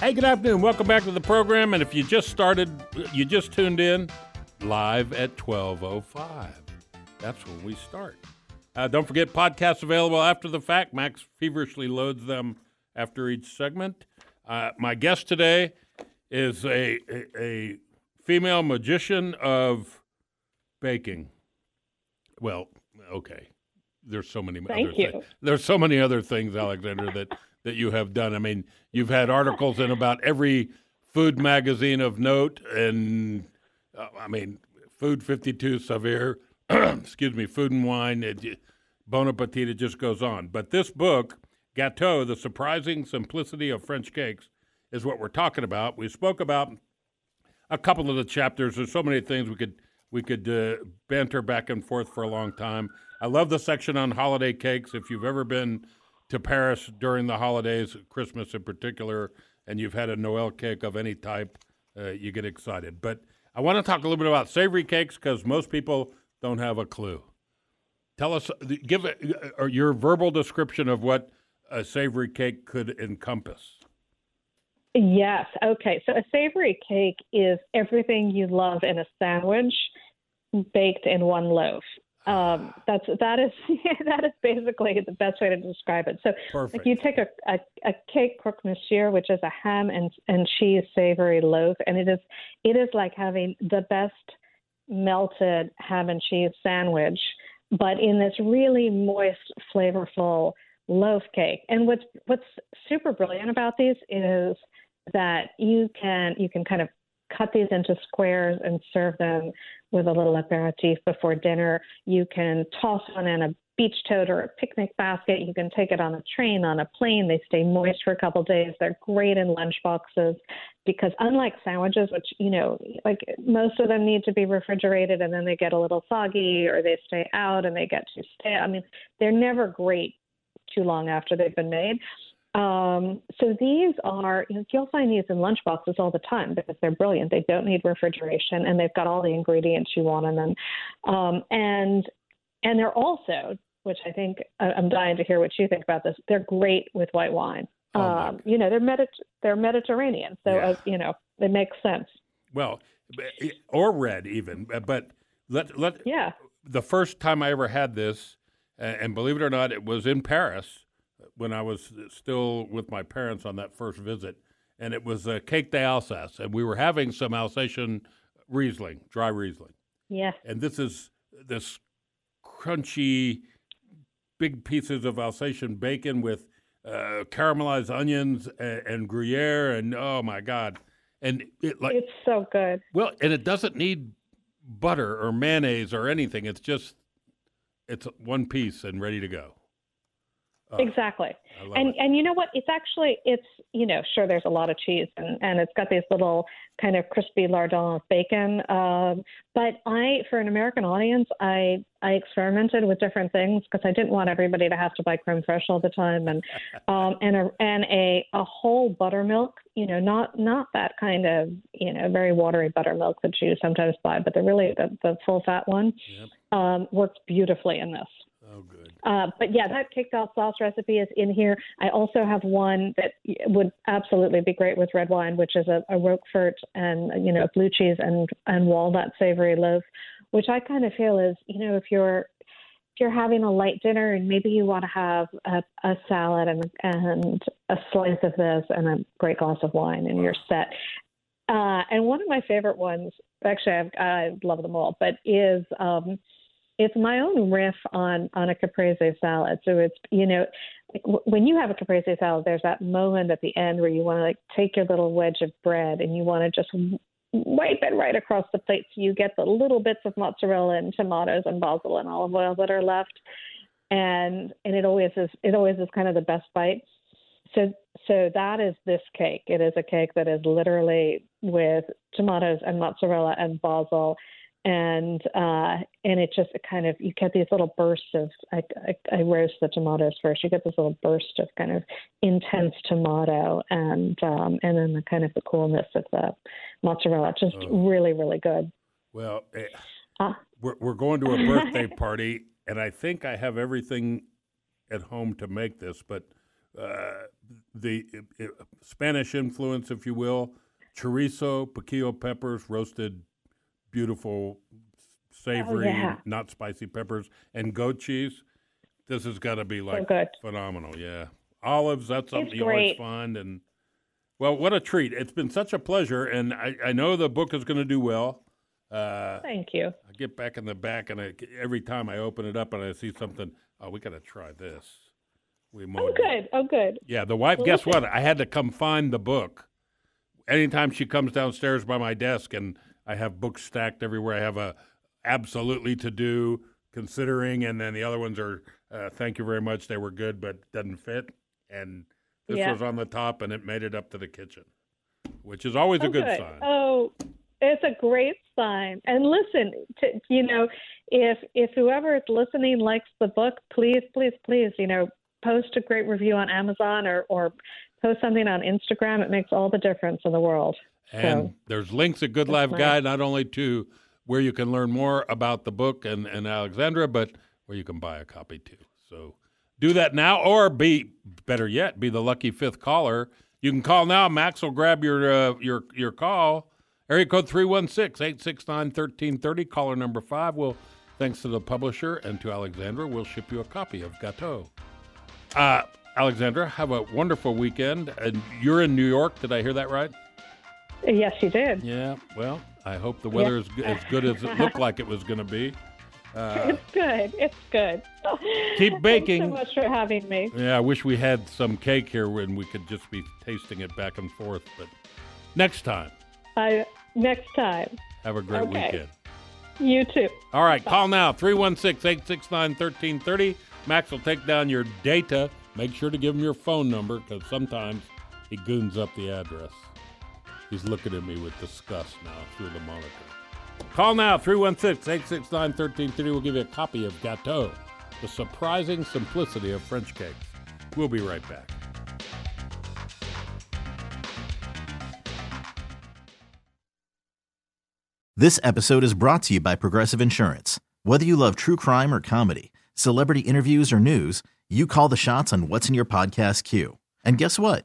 Hey, good afternoon. Welcome back to the program. And if you just started, you just tuned in, live at 12.05. That's when we start. Uh, don't forget, podcasts available after the fact. Max feverishly loads them after each segment. Uh, my guest today is a, a, a female magician of baking. Well, okay. There's so many Thank other you. things. There's so many other things, Aleksandra, that that you have done. I mean, you've had articles in about every food magazine of note, and uh, I mean, Food 52, Saveur, excuse me, Food and Wine, it, Bon Appetit, it just goes on. But this book, Gâteau, The Surprising Simplicity of French Cakes, is what we're talking about. We spoke about a couple of the chapters. There's so many things we could we could uh, banter back and forth for a long time. I love the section on holiday cakes. If you've ever been to Paris during the holidays, Christmas in particular, and you've had a Noel cake of any type, uh, you get excited. But I want to talk a little bit about savory cakes because most people don't have a clue. Tell us, give it, uh, your verbal description of what a savory cake could encompass. Yes. Okay. So a savory cake is everything you love in a sandwich baked in one loaf. Um, that's that is that is basically the best way to describe it. So, Perfect. like you take a, a, a cake croque monsieur, which is a ham and and cheese savory loaf, and it is it is like having the best melted ham and cheese sandwich, but in this really moist, flavorful loaf cake. And what's what's super brilliant about these is that you can you can kind of cut these into squares and serve them with a little aperitif before dinner. You can toss one in a beach tote or a picnic basket. You can take it on a train, on a plane. They stay moist for a couple days. They're great in lunch boxes because unlike sandwiches, which, you know, like most of them need to be refrigerated and then they get a little soggy or they stay out and they get too stale. I mean, they're never great too long after they've been made. Um, so these are, you know, you'll find these in lunchboxes all the time because they're brilliant. They don't need refrigeration and they've got all the ingredients you want in them. Um, and, and they're also, which I think I'm dying to hear what you think about this. They're great with white wine. Oh, um, you know, they're Medit- they're Mediterranean. So, Yeah. uh, you know, they make sense. Well, or red even, but let let Yeah. the first time I ever had this, and believe it or not, it was in Paris when I was still with my parents on that first visit, and it was a cake d'Alsace, and we were having some Alsatian Riesling, dry Riesling, Yes. and this is this crunchy, big pieces of Alsatian bacon with uh, caramelized onions and, and Gruyere, and oh my God, and it like It's so good. well, and it doesn't need butter or mayonnaise or anything. It's just it's one piece and ready to go. Oh, Exactly. And it. and you know what? It's actually it's you know sure there's a lot of cheese and and it's got these little kind of crispy lardons of bacon. Um, but I for an American audience, I I experimented with different things because I didn't want everybody to have to buy creme fraiche all the time and um and a and a a whole buttermilk. You know, not not that kind of you know very watery buttermilk that you sometimes buy, but the really the, the full fat one Yep. um, works beautifully in this. Oh, good. Uh, but yeah, that cake d'Alsace recipe is in here. I also have one that would absolutely be great with red wine, which is a, a Roquefort and you know a blue cheese and and walnut savory loaf, which I kind of feel is you know if you're if you're having a light dinner and maybe you want to have a, a salad and and a slice of this and a great glass of wine and you're set. Uh, and one of my favorite ones, actually, I've, I love them all, but is um, it's my own riff on on a caprese salad. So it's you know like w- when you have a caprese salad, there's that moment at the end where you want to like take your little wedge of bread and you want to just wipe it right across the plate so you get the little bits of mozzarella and tomatoes and basil and olive oil that are left. And and it always is it always is kind of the best bite. So so that is this cake. It is a cake that is literally with tomatoes and mozzarella and basil and uh, and it just kind of you get these little bursts of I, I, I roast the tomatoes first. You get this little burst of kind of intense tomato, and um, and then the kind of the coolness of the mozzarella. Just oh. really really good. Well, eh, uh, we're we're going to a birthday party, and I think I have everything at home to make this, but uh, the uh, Spanish influence, if you will, chorizo, piquillo peppers, roasted beautiful, savory, oh, yeah. not spicy peppers, and goat cheese. This is going to be like so phenomenal. Yeah, olives. That's something you always find. And well, what a treat! It's been such a pleasure, and I, I know the book is going to do well. Uh, Thank you. I get back in the back, and I, every time I open it up and I see something, oh, we got to try this. We oh, good. Oh, good. Yeah, the wife. Well, guess listen. what? I had to come find the book. Anytime she comes downstairs by my desk, and I have books stacked everywhere. I have a absolutely to do, considering, and then the other ones are uh, thank you very much. They were good, but doesn't fit. And this yeah. was on the top, and it made it up to the kitchen, which is always oh, a good, good, sign. Oh, it's a great sign. And listen, to, you know, if if whoever is listening likes the book, please, please, please, you know, post a great review on Amazon or or post something on Instagram. It makes all the difference in the world. And so, there's links at Good Life. Guide not only to where you can learn more about the book and, and Aleksandra, but where you can buy a copy too. So do that now, or be better yet, be the lucky fifth caller. You can call now. Max will grab your uh, your your call. Area code 316-869-1330. Caller number five will, thanks to the publisher and to Aleksandra, we'll ship you a copy of Gateau. Uh, Aleksandra, have a wonderful weekend. And you're in New York. Did I hear that right? Yes, you did. Yeah. Well, I hope the weather is as good as it looked like it was going to be. Uh, it's good. It's good. Keep baking. Thanks so much for having me. Yeah, I wish we had some cake here when we could just be tasting it back and forth. But next time. I next time. Have a great okay. weekend. You too. All right, Bye. call now 316 869 1330. Max will take down your data. Make sure to give him your phone number because sometimes he goons up the address. He's looking at me with disgust now through the monitor. Call now 316 869 1330. We'll give you a copy of Gateau, the surprising simplicity of French cakes. We'll be right back. This episode is brought to you by Progressive Insurance. Whether you love true crime or comedy, celebrity interviews or news, you call the shots on what's in your podcast queue. And guess what?